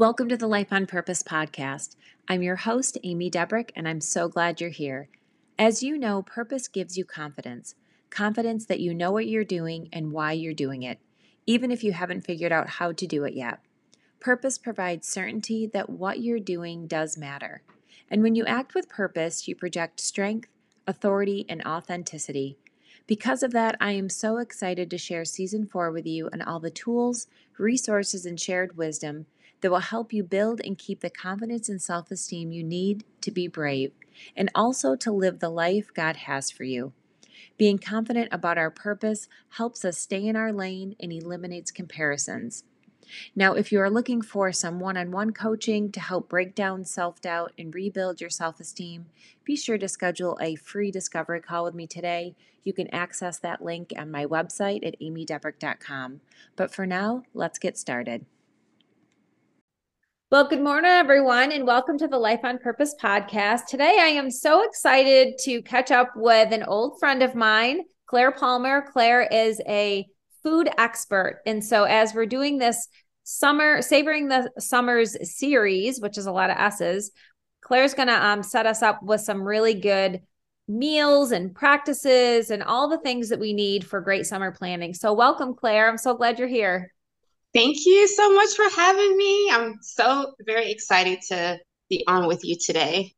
Welcome to the Life on Purpose podcast. I'm your host, Amy Debrick, and I'm so glad you're here. As you know, purpose gives you confidence confidence that you know what you're doing and why you're doing it, even if you haven't figured out how to do it yet. Purpose provides certainty that what you're doing does matter. And when you act with purpose, you project strength, authority, and authenticity. Because of that, I am so excited to share season four with you and all the tools, resources, and shared wisdom that will help you build and keep the confidence and self esteem you need to be brave and also to live the life God has for you. Being confident about our purpose helps us stay in our lane and eliminates comparisons. Now, if you are looking for some one on one coaching to help break down self doubt and rebuild your self esteem, be sure to schedule a free discovery call with me today. You can access that link on my website at amydebrick.com. But for now, let's get started. Well, good morning, everyone, and welcome to the Life on Purpose podcast. Today, I am so excited to catch up with an old friend of mine, Clair Palmer. Clair is a food expert. And so, as we're doing this summer, savoring the summers series, which is a lot of S's, Clair's going to um, set us up with some really good meals and practices and all the things that we need for great summer planning. So, welcome, Clair. I'm so glad you're here. Thank you so much for having me. I'm so very excited to be on with you today.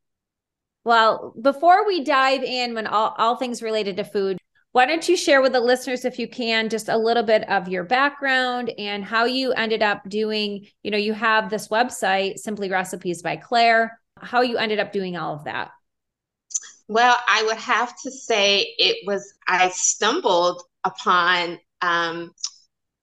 Well, before we dive in when all, all things related to food, why don't you share with the listeners, if you can, just a little bit of your background and how you ended up doing, you know, you have this website, Simply Recipes by Clair, how you ended up doing all of that? Well, I would have to say it was, I stumbled upon um,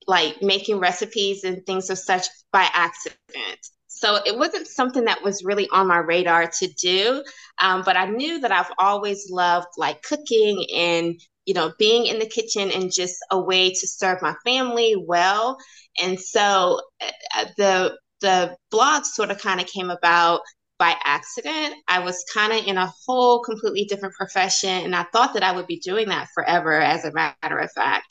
like making recipes and things of such by accident. So it wasn't something that was really on my radar to do. Um, but I knew that I've always loved like cooking and, you know, being in the kitchen and just a way to serve my family well. And so uh, the, the blog sort of kind of came about by accident. I was kind of in a whole completely different profession, and I thought that I would be doing that forever, as a matter of fact.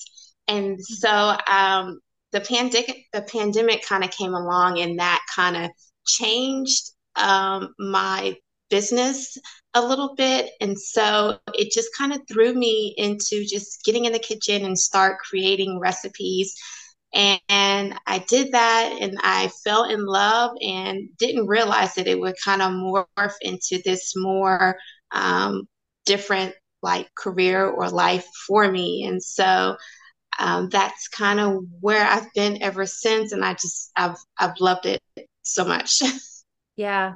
And mm-hmm. so um, the pandemic, the pandemic kind of came along, and that kind of changed um, my business a little bit. And so it just kind of threw me into just getting in the kitchen and start creating recipes. And, and, I did that and I fell in love and didn't realize that it would kind of morph into this more um, different like career or life for me. And so um, that's kind of where I've been ever since, and I just I've I've loved it so much. yeah,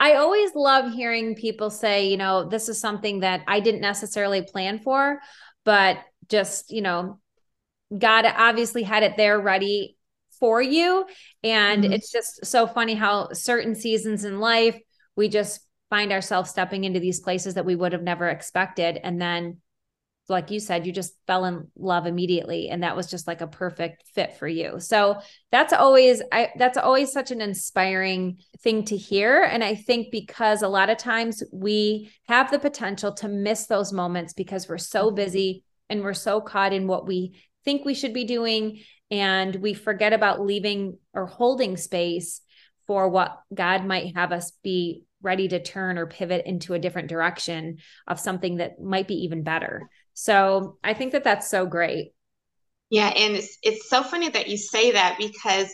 I always love hearing people say, you know, this is something that I didn't necessarily plan for, but just you know, God obviously had it there ready for you, and mm-hmm. it's just so funny how certain seasons in life we just find ourselves stepping into these places that we would have never expected, and then like you said, you just fell in love immediately and that was just like a perfect fit for you. So that's always I that's always such an inspiring thing to hear and I think because a lot of times we have the potential to miss those moments because we're so mm-hmm. busy and we're so caught in what we think we should be doing and we forget about leaving or holding space for what God might have us be ready to turn or pivot into a different direction of something that might be even better. So I think that that's so great. Yeah, and it's it's so funny that you say that because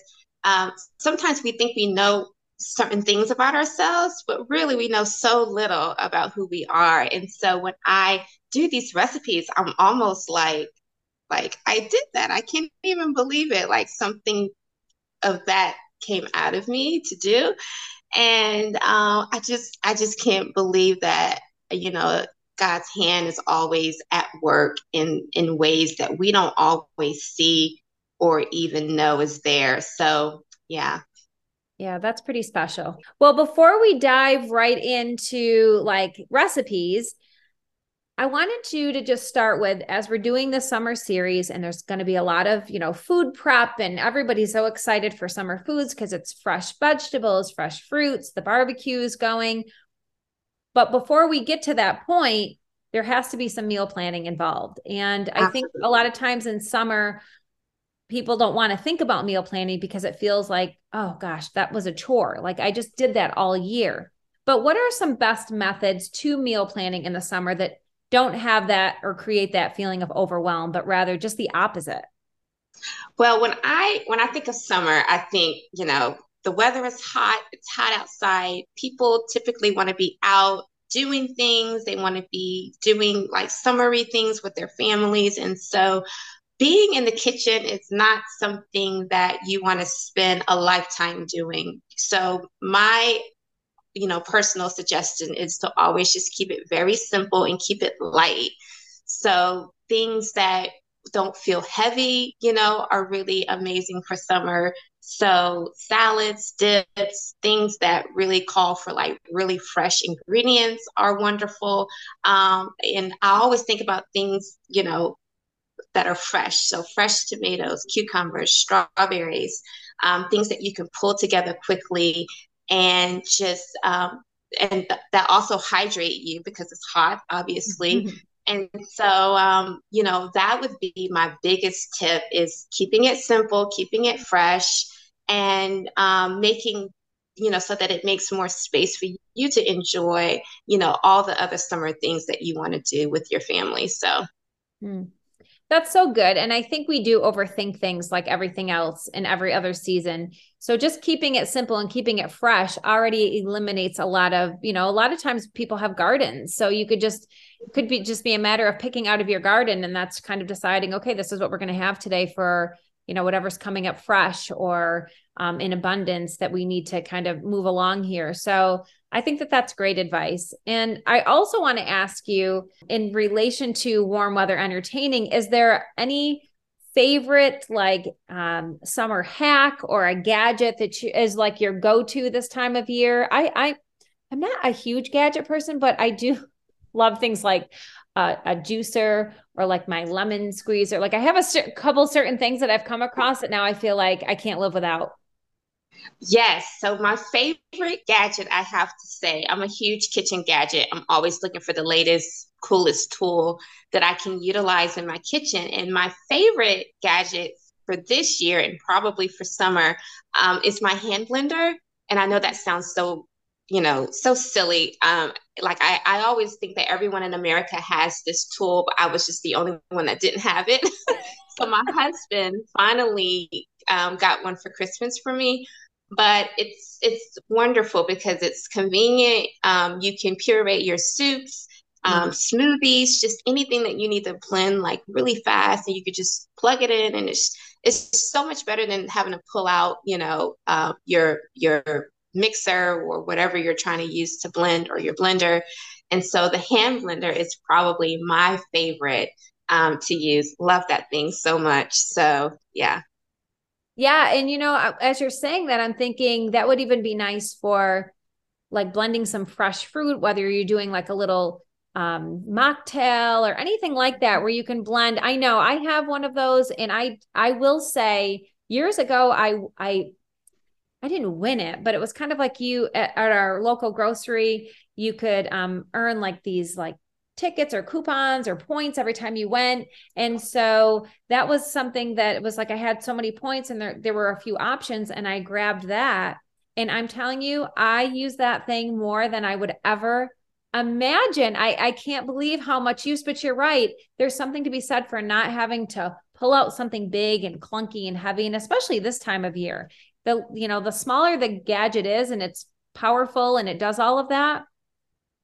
um, sometimes we think we know certain things about ourselves, but really we know so little about who we are. And so when I do these recipes, I'm almost like, like I did that. I can't even believe it. Like something of that came out of me to do, and um, I just I just can't believe that you know God's hand is always at work in in ways that we don't always see or even know is there. So, yeah. Yeah, that's pretty special. Well, before we dive right into like recipes, I wanted you to just start with as we're doing the summer series, and there's going to be a lot of, you know, food prep, and everybody's so excited for summer foods because it's fresh vegetables, fresh fruits, the barbecue's going. But before we get to that point, there has to be some meal planning involved. And I think a lot of times in summer, people don't want to think about meal planning because it feels like, oh gosh, that was a chore. Like I just did that all year. But what are some best methods to meal planning in the summer that don't have that or create that feeling of overwhelm, but rather just the opposite? Well, when I when I think of summer, I think, you know, the weather is hot, it's hot outside. People typically want to be out doing things. They want to be doing like summery things with their families. And so being in the kitchen is not something that you want to spend a lifetime doing. So my you know personal suggestion is to always just keep it very simple and keep it light. So things that don't feel heavy, you know, are really amazing for summer. So salads, dips, things that really call for like really fresh ingredients are wonderful. Um, and I always think about things, you know, that are fresh. So fresh tomatoes, cucumbers, strawberries, um, things that you can pull together quickly and just um, and th- that also hydrate you because it's hot, obviously. And so, um, you know, that would be my biggest tip is keeping it simple, keeping it fresh, and um, making, you know, so that it makes more space for you to enjoy, you know, all the other summer things that you want to do with your family. So. Mm. That's so good. And I think we do overthink things like everything else in every other season. So just keeping it simple and keeping it fresh already eliminates a lot of, you know, a lot of times people have gardens. So you could just could be just be a matter of picking out of your garden and that's kind of deciding, okay, this is what we're going to have today for, you know, whatever's coming up fresh or um, in abundance that we need to kind of move along here. So I think that that's great advice. And I also want to ask you in relation to warm weather entertaining, is there any favorite like um, summer hack or a gadget that you, is like your go-to this time of year? I, I, I'm not a huge gadget person, but I do love things like uh, a juicer or like my lemon squeezer. Like I have a couple certain things that I've come across that now I feel like I can't live without. Yes. So my favorite gadget, I have to say, I'm a huge kitchen gadget. I'm always looking for the latest, coolest tool that I can utilize in my kitchen. And my favorite gadget for this year and probably for summer um, is my hand blender. And I know that sounds so, you know, so silly. Um, like I, I always think that everyone in America has this tool, but I was just the only one that didn't have it. so my husband finally um, got one for Christmas for me but it's it's wonderful because it's convenient. Um, you can puree your soups, um, mm-hmm. smoothies, just anything that you need to blend like really fast, and you could just plug it in, and it's it's so much better than having to pull out, you know, uh, your your mixer or whatever you're trying to use to blend or your blender. And so the hand blender is probably my favorite um, to use. Love that thing so much. So yeah. Yeah. And, you know, as you're saying that, I'm thinking that would even be nice for like blending some fresh fruit, whether you're doing like a little um mocktail or anything like that where you can blend i know i have one of those and i i will say years ago i i i didn't win it but it was kind of like you at, at our local grocery you could um earn like these like tickets or coupons or points every time you went. And so that was something that was like I had so many points and there there were a few options and I grabbed that. And I'm telling you, I use that thing more than I would ever imagine. I I can't believe how much use, but you're right. There's something to be said for not having to pull out something big and clunky and heavy and especially this time of year. The you know, the smaller the gadget is and it's powerful and it does all of that,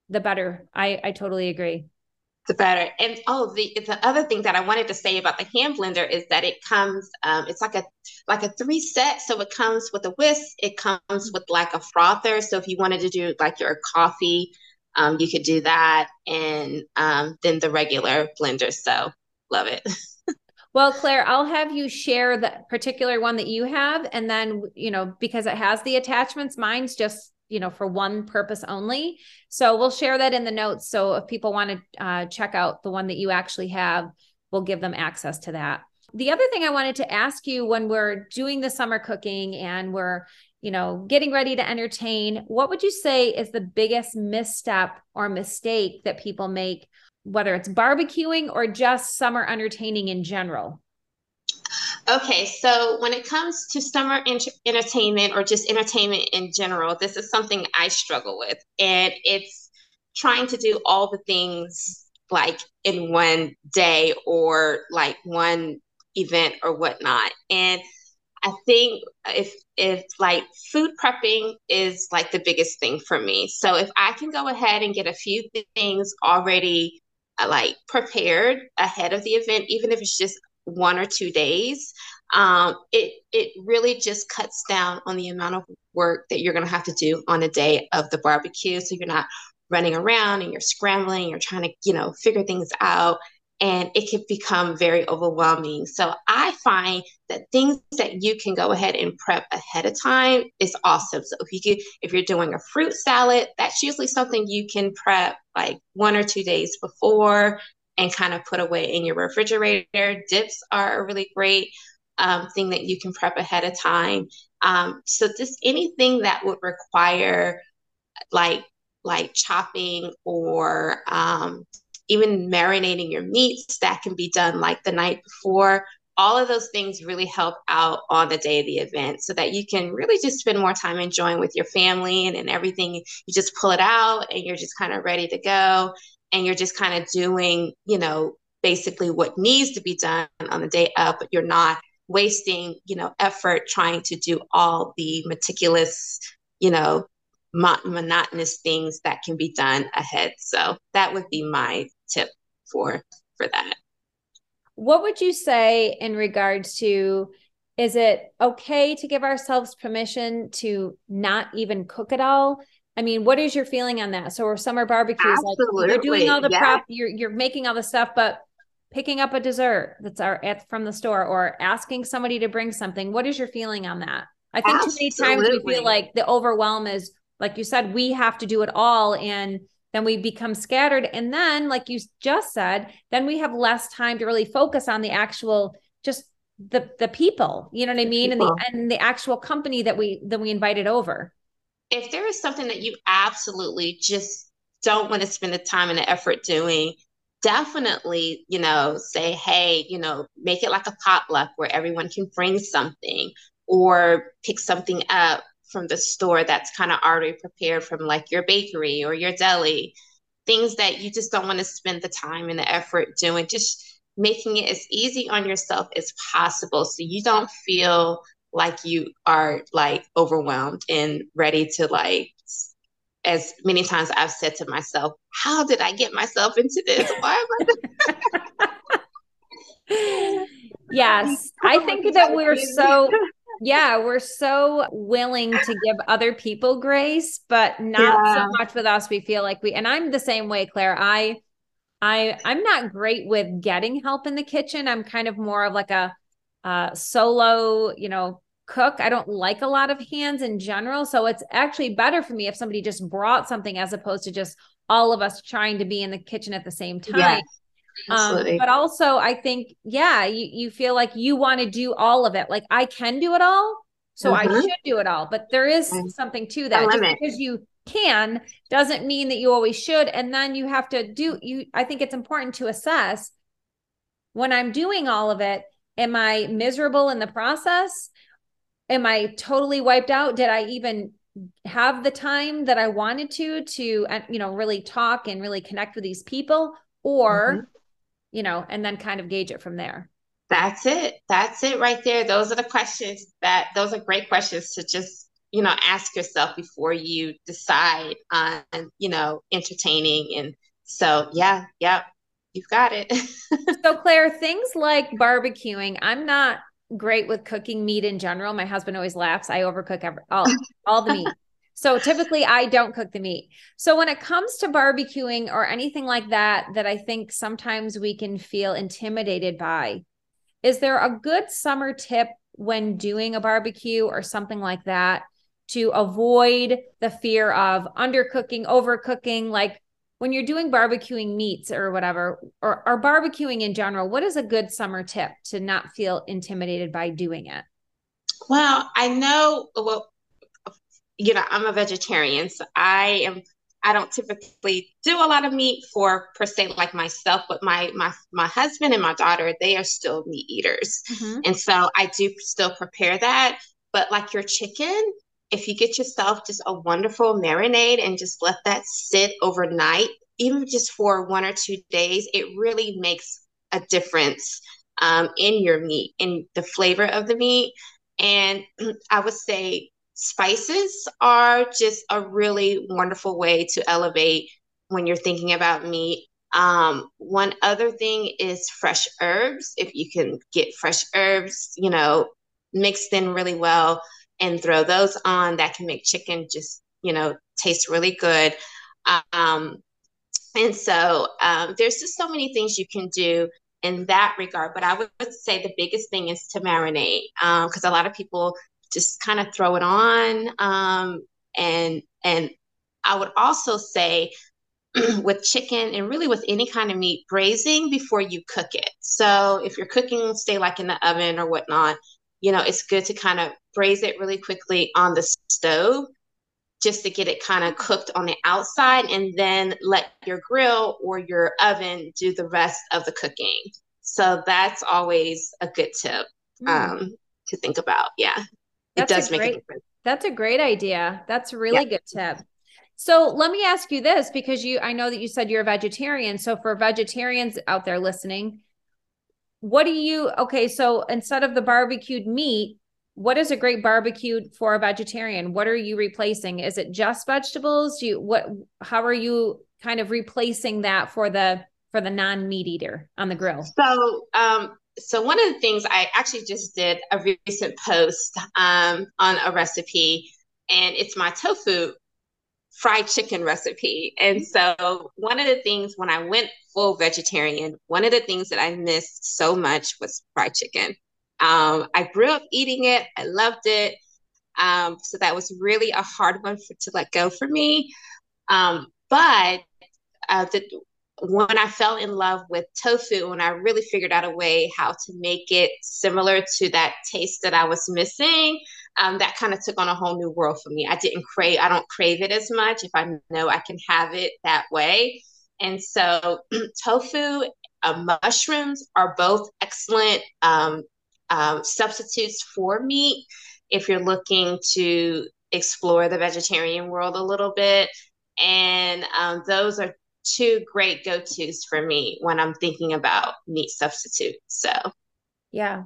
the better. I I totally agree. The better. And oh, the the other thing that I wanted to say about the hand blender is that it comes. Um, it's like a like a three set. So it comes with a whisk. It comes with like a frother. So if you wanted to do like your coffee, um, you could do that, and um, then the regular blender. So love it. Well, Clair, I'll have you share the particular one that you have. And then, you know, because it has the attachments, mine's just you know for one purpose only so we'll share that in the notes so if people want to uh, check out the one that you actually have we'll give them access to that the other thing i wanted to ask you when we're doing the summer cooking and we're you know getting ready to entertain what would you say is the biggest misstep or mistake that people make whether it's barbecuing or just summer entertaining in general Okay, so when it comes to summer ent- entertainment or just entertainment in general, this is something I struggle with. And it's trying to do all the things like in one day or like one event or whatnot. And I think if if like food prepping is like the biggest thing for me. So if I can go ahead and get a few things already like prepared ahead of the event, even if it's just one or two days, um, it it really just cuts down on the amount of work that you're going to have to do on the day of the barbecue. So you're not running around and you're scrambling, you're trying to you know figure things out, and it can become very overwhelming. So I find that things that you can go ahead and prep ahead of time is awesome. So if you could, if you're doing a fruit salad, that's usually something you can prep like one or two days before and kind of put away in your refrigerator. Dips are a really great um, thing that you can prep ahead of time. Um, so just anything that would require like like chopping or um, even marinating your meats that can be done like the night before. All of those things really help out on the day of the event so that you can really just spend more time enjoying with your family and, and everything. You just pull it out and you're just kind of ready to go and you're just kind of doing, you know, basically what needs to be done on the day up, but you're not wasting, you know, effort trying to do all the meticulous, you know, monotonous things that can be done ahead. So that would be my tip for for that. What would you say in regards to is it okay to give ourselves permission to not even cook at all? I mean, what is your feeling on that? So, our summer barbecues, Absolutely. like you're doing all the yeah. prep, you're you're making all the stuff, but picking up a dessert that's our at from the store or asking somebody to bring something. What is your feeling on that? I think Absolutely. too many times we feel like the overwhelm is like you said, we have to do it all and then we become scattered. And then, like you just said, then we have less time to really focus on the actual just the the people, you know what I mean? And the and the actual company that we that we invited over if there is something that you absolutely just don't want to spend the time and the effort doing, definitely, you know, say, hey, you know, make it like a potluck where everyone can bring something or pick something up from the store that's kind of already prepared from like your bakery or your deli. Things that you just don't want to spend the time and the effort doing, just making it as easy on yourself as possible so you don't feel like you are like overwhelmed and ready to like as many times I've said to myself, how did I get myself into this? Why am I Yes. I think that we're so yeah, we're so willing to give other people grace, but not yeah. so much with us. We feel like we and I'm the same way, Clair. I I I'm not great with getting help in the kitchen. I'm kind of more of like a uh, solo, you know, cook. I don't like a lot of hands in general. So it's actually better for me if somebody just brought something as opposed to just all of us trying to be in the kitchen at the same time. Um, but also, I think, yeah, you, you feel like you want to do all of it. Like I can do it all. So mm-hmm. I should do it all. But there is something to that. Just because you can doesn't mean that you always should. And then you have to do you I think it's important to assess when I'm doing all of it, am I miserable in the process? am I totally wiped out? Did I even have the time that I wanted to to uh, you know really talk and really connect with these people or mm-hmm. You know and then kind of gauge it from there. That's it. That's it right there. Those are the questions that those are great questions to just you know ask yourself before you decide on you know entertaining and so yeah, yeah, you've got it. so Clair, things like barbecuing, I'm not great with cooking meat in general. My husband always laughs. I overcook every, all, all the meat. So typically I don't cook the meat. So when it comes to barbecuing or anything like that, that I think sometimes we can feel intimidated by, is there a good summer tip when doing a barbecue or something like that to avoid the fear of undercooking, overcooking? Like when you're doing barbecuing meats or whatever, or, or barbecuing in general, what is a good summer tip to not feel intimidated by doing it? Well, I know, well, you know, I'm a vegetarian, so I am I don't typically do a lot of meat for per se like myself, but my my my husband and my daughter, they are still meat eaters. Mm-hmm. And so I do still prepare that. But like your chicken, if you get yourself just a wonderful marinade and just let that sit overnight, even just for one or two days, it really makes a difference um, in your meat, in the flavor of the meat. And I would say spices are just a really wonderful way to elevate when you're thinking about meat. Um, one other thing is fresh herbs. If you can get fresh herbs, you know, mixed in really well and throw those on, that can make chicken just, you know, taste really good. Um, and so um, there's just so many things you can do in that regard. But I would say the biggest thing is to marinate because um, a lot of people just kind of throw it on. Um, and and I would also say with chicken and really with any kind of meat, braising before you cook it. So if you're cooking, stay like in the oven or whatnot, you know, it's good to kind of braise it really quickly on the stove just to get it kind of cooked on the outside and then let your grill or your oven do the rest of the cooking. So that's always a good tip mm. um, to think about. Yeah. That's it does make great, a difference. That's a great idea. That's a really yeah. good tip. So let me ask you this because you I know that you said you're a vegetarian. So for vegetarians out there listening, what do you okay, so instead of the barbecued meat, what is a great barbecue for a vegetarian? What are you replacing? Is it just vegetables? Do you what how are you kind of replacing that for the for the non-meat eater on the grill? So um so one of the things I actually just did a recent post um, on a recipe, and it's my tofu fried chicken recipe. And so one of the things when I went full vegetarian, one of the things that I missed so much was fried chicken. Um, I grew up eating it. I loved it. Um, so that was really a hard one for, to let go for me. Um, but uh, the, when I fell in love with tofu, when I really figured out a way how to make it similar to that taste that I was missing, um, that kind of took on a whole new world for me. I didn't crave, I don't crave it as much if I know I can have it that way. And so, tofu, uh, mushrooms are both excellent um, um, substitutes for meat if you're looking to explore the vegetarian world a little bit. And um, those are two great go tos for me when I'm thinking about meat substitutes. So, yeah,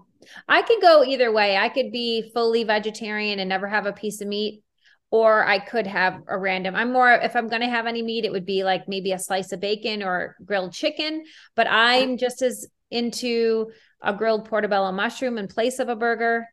I could go either way. I could be fully vegetarian and never have a piece of meat, or I could have a random. I'm more, if I'm going to have any meat, it would be like maybe a slice of bacon or grilled chicken. But I'm just as into a grilled portobello mushroom in place of a burger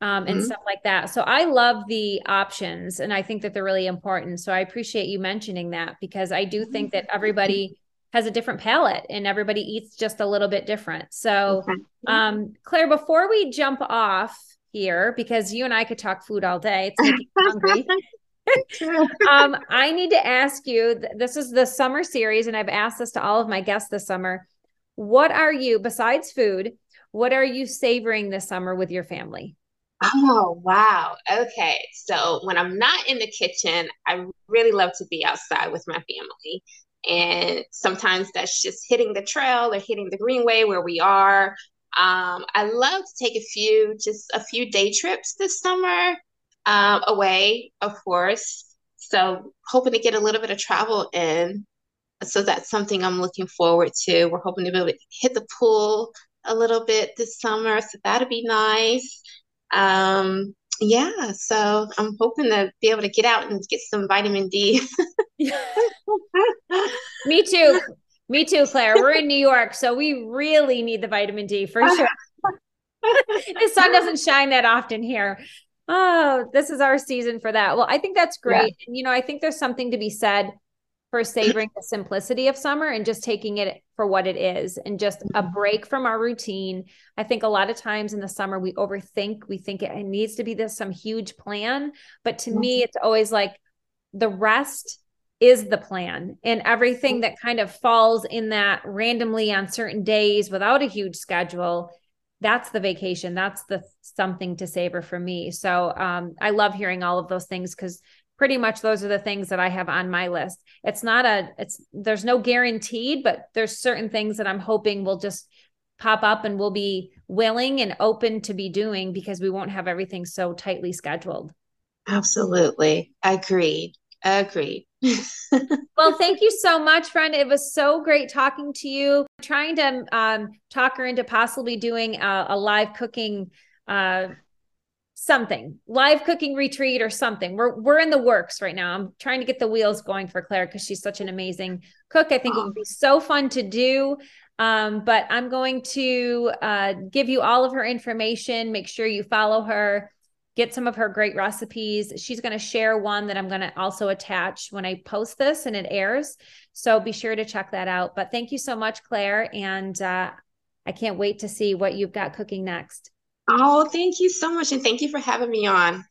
um, and mm-hmm. stuff like that. So I love the options and I think that they're really important. So I appreciate you mentioning that because I do think that everybody has a different palate and everybody eats just a little bit different. So, um, Clair, before we jump off here, because you and I could talk food all day, it's making me hungry. um, I need to ask you this is the summer series, and I've asked this to all of my guests this summer. What are you, besides food, what are you savoring this summer with your family? Oh, wow. Okay. So when I'm not in the kitchen, I really love to be outside with my family. And sometimes that's just hitting the trail or hitting the greenway where we are. Um, I love to take a few, just a few day trips this summer um, away, of course. So hoping to get a little bit of travel in. So that's something I'm looking forward to. We're hoping to be able to hit the pool a little bit this summer. So that'd be nice um, yeah, so I'm hoping to be able to get out and get some vitamin D. Me too. Me too, Clair. We're in New York, so we really need the vitamin D for sure. the sun doesn't shine that often here. Oh, this is our season for that. Well, I think that's great. Yeah. And, you know, I think there's something to be said for savoring the simplicity of summer and just taking it for what it is and just a mm-hmm. break from our routine. I think a lot of times in the summer we overthink, we think it needs to be this some huge plan, but to mm-hmm. me it's always like the rest is the plan and everything that kind of falls in that randomly on certain days without a huge schedule that's the vacation that's the something to savor for me so um, i love hearing all of those things because pretty much those are the things that I have on my list. It's not a it's there's no guaranteed, but there's certain things that I'm hoping will just pop up and we'll be willing and open to be doing because we won't have everything so tightly scheduled. Absolutely. Agreed. Agreed. well, thank you so much, friend. It was so great talking to you. Trying to um, talk her into possibly doing a, a live cooking uh, something live cooking retreat or something. We're we're in the works right now. I'm trying to get the wheels going for clair because she's such an amazing cook. I think it would be so fun to do um, but i'm going to uh, give you all of her information. Make sure you follow her. Get some of her great recipes. She's going to share one that i'm going to also attach when i post this and it airs. So be sure to check that out. But thank you so much clair and uh, i can't wait to see what you've got cooking next Oh, thank you so much. And thank you for having me on.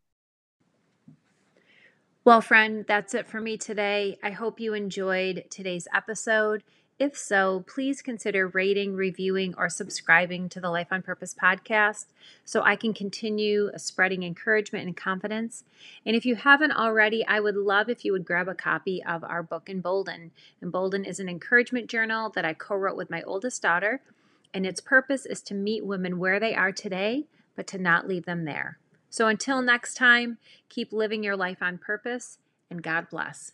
Well, friend, that's it for me today. I hope you enjoyed today's episode. If so, please consider rating, reviewing, or subscribing to the Life on Purpose podcast so I can continue spreading encouragement and confidence. And if you haven't already, I would love if you would grab a copy of our book, Embolden. Embolden is an encouragement journal that I co wrote with my oldest daughter and its purpose is to meet women where they are today, but to not leave them there. So until next time, keep living your life on purpose, and God bless.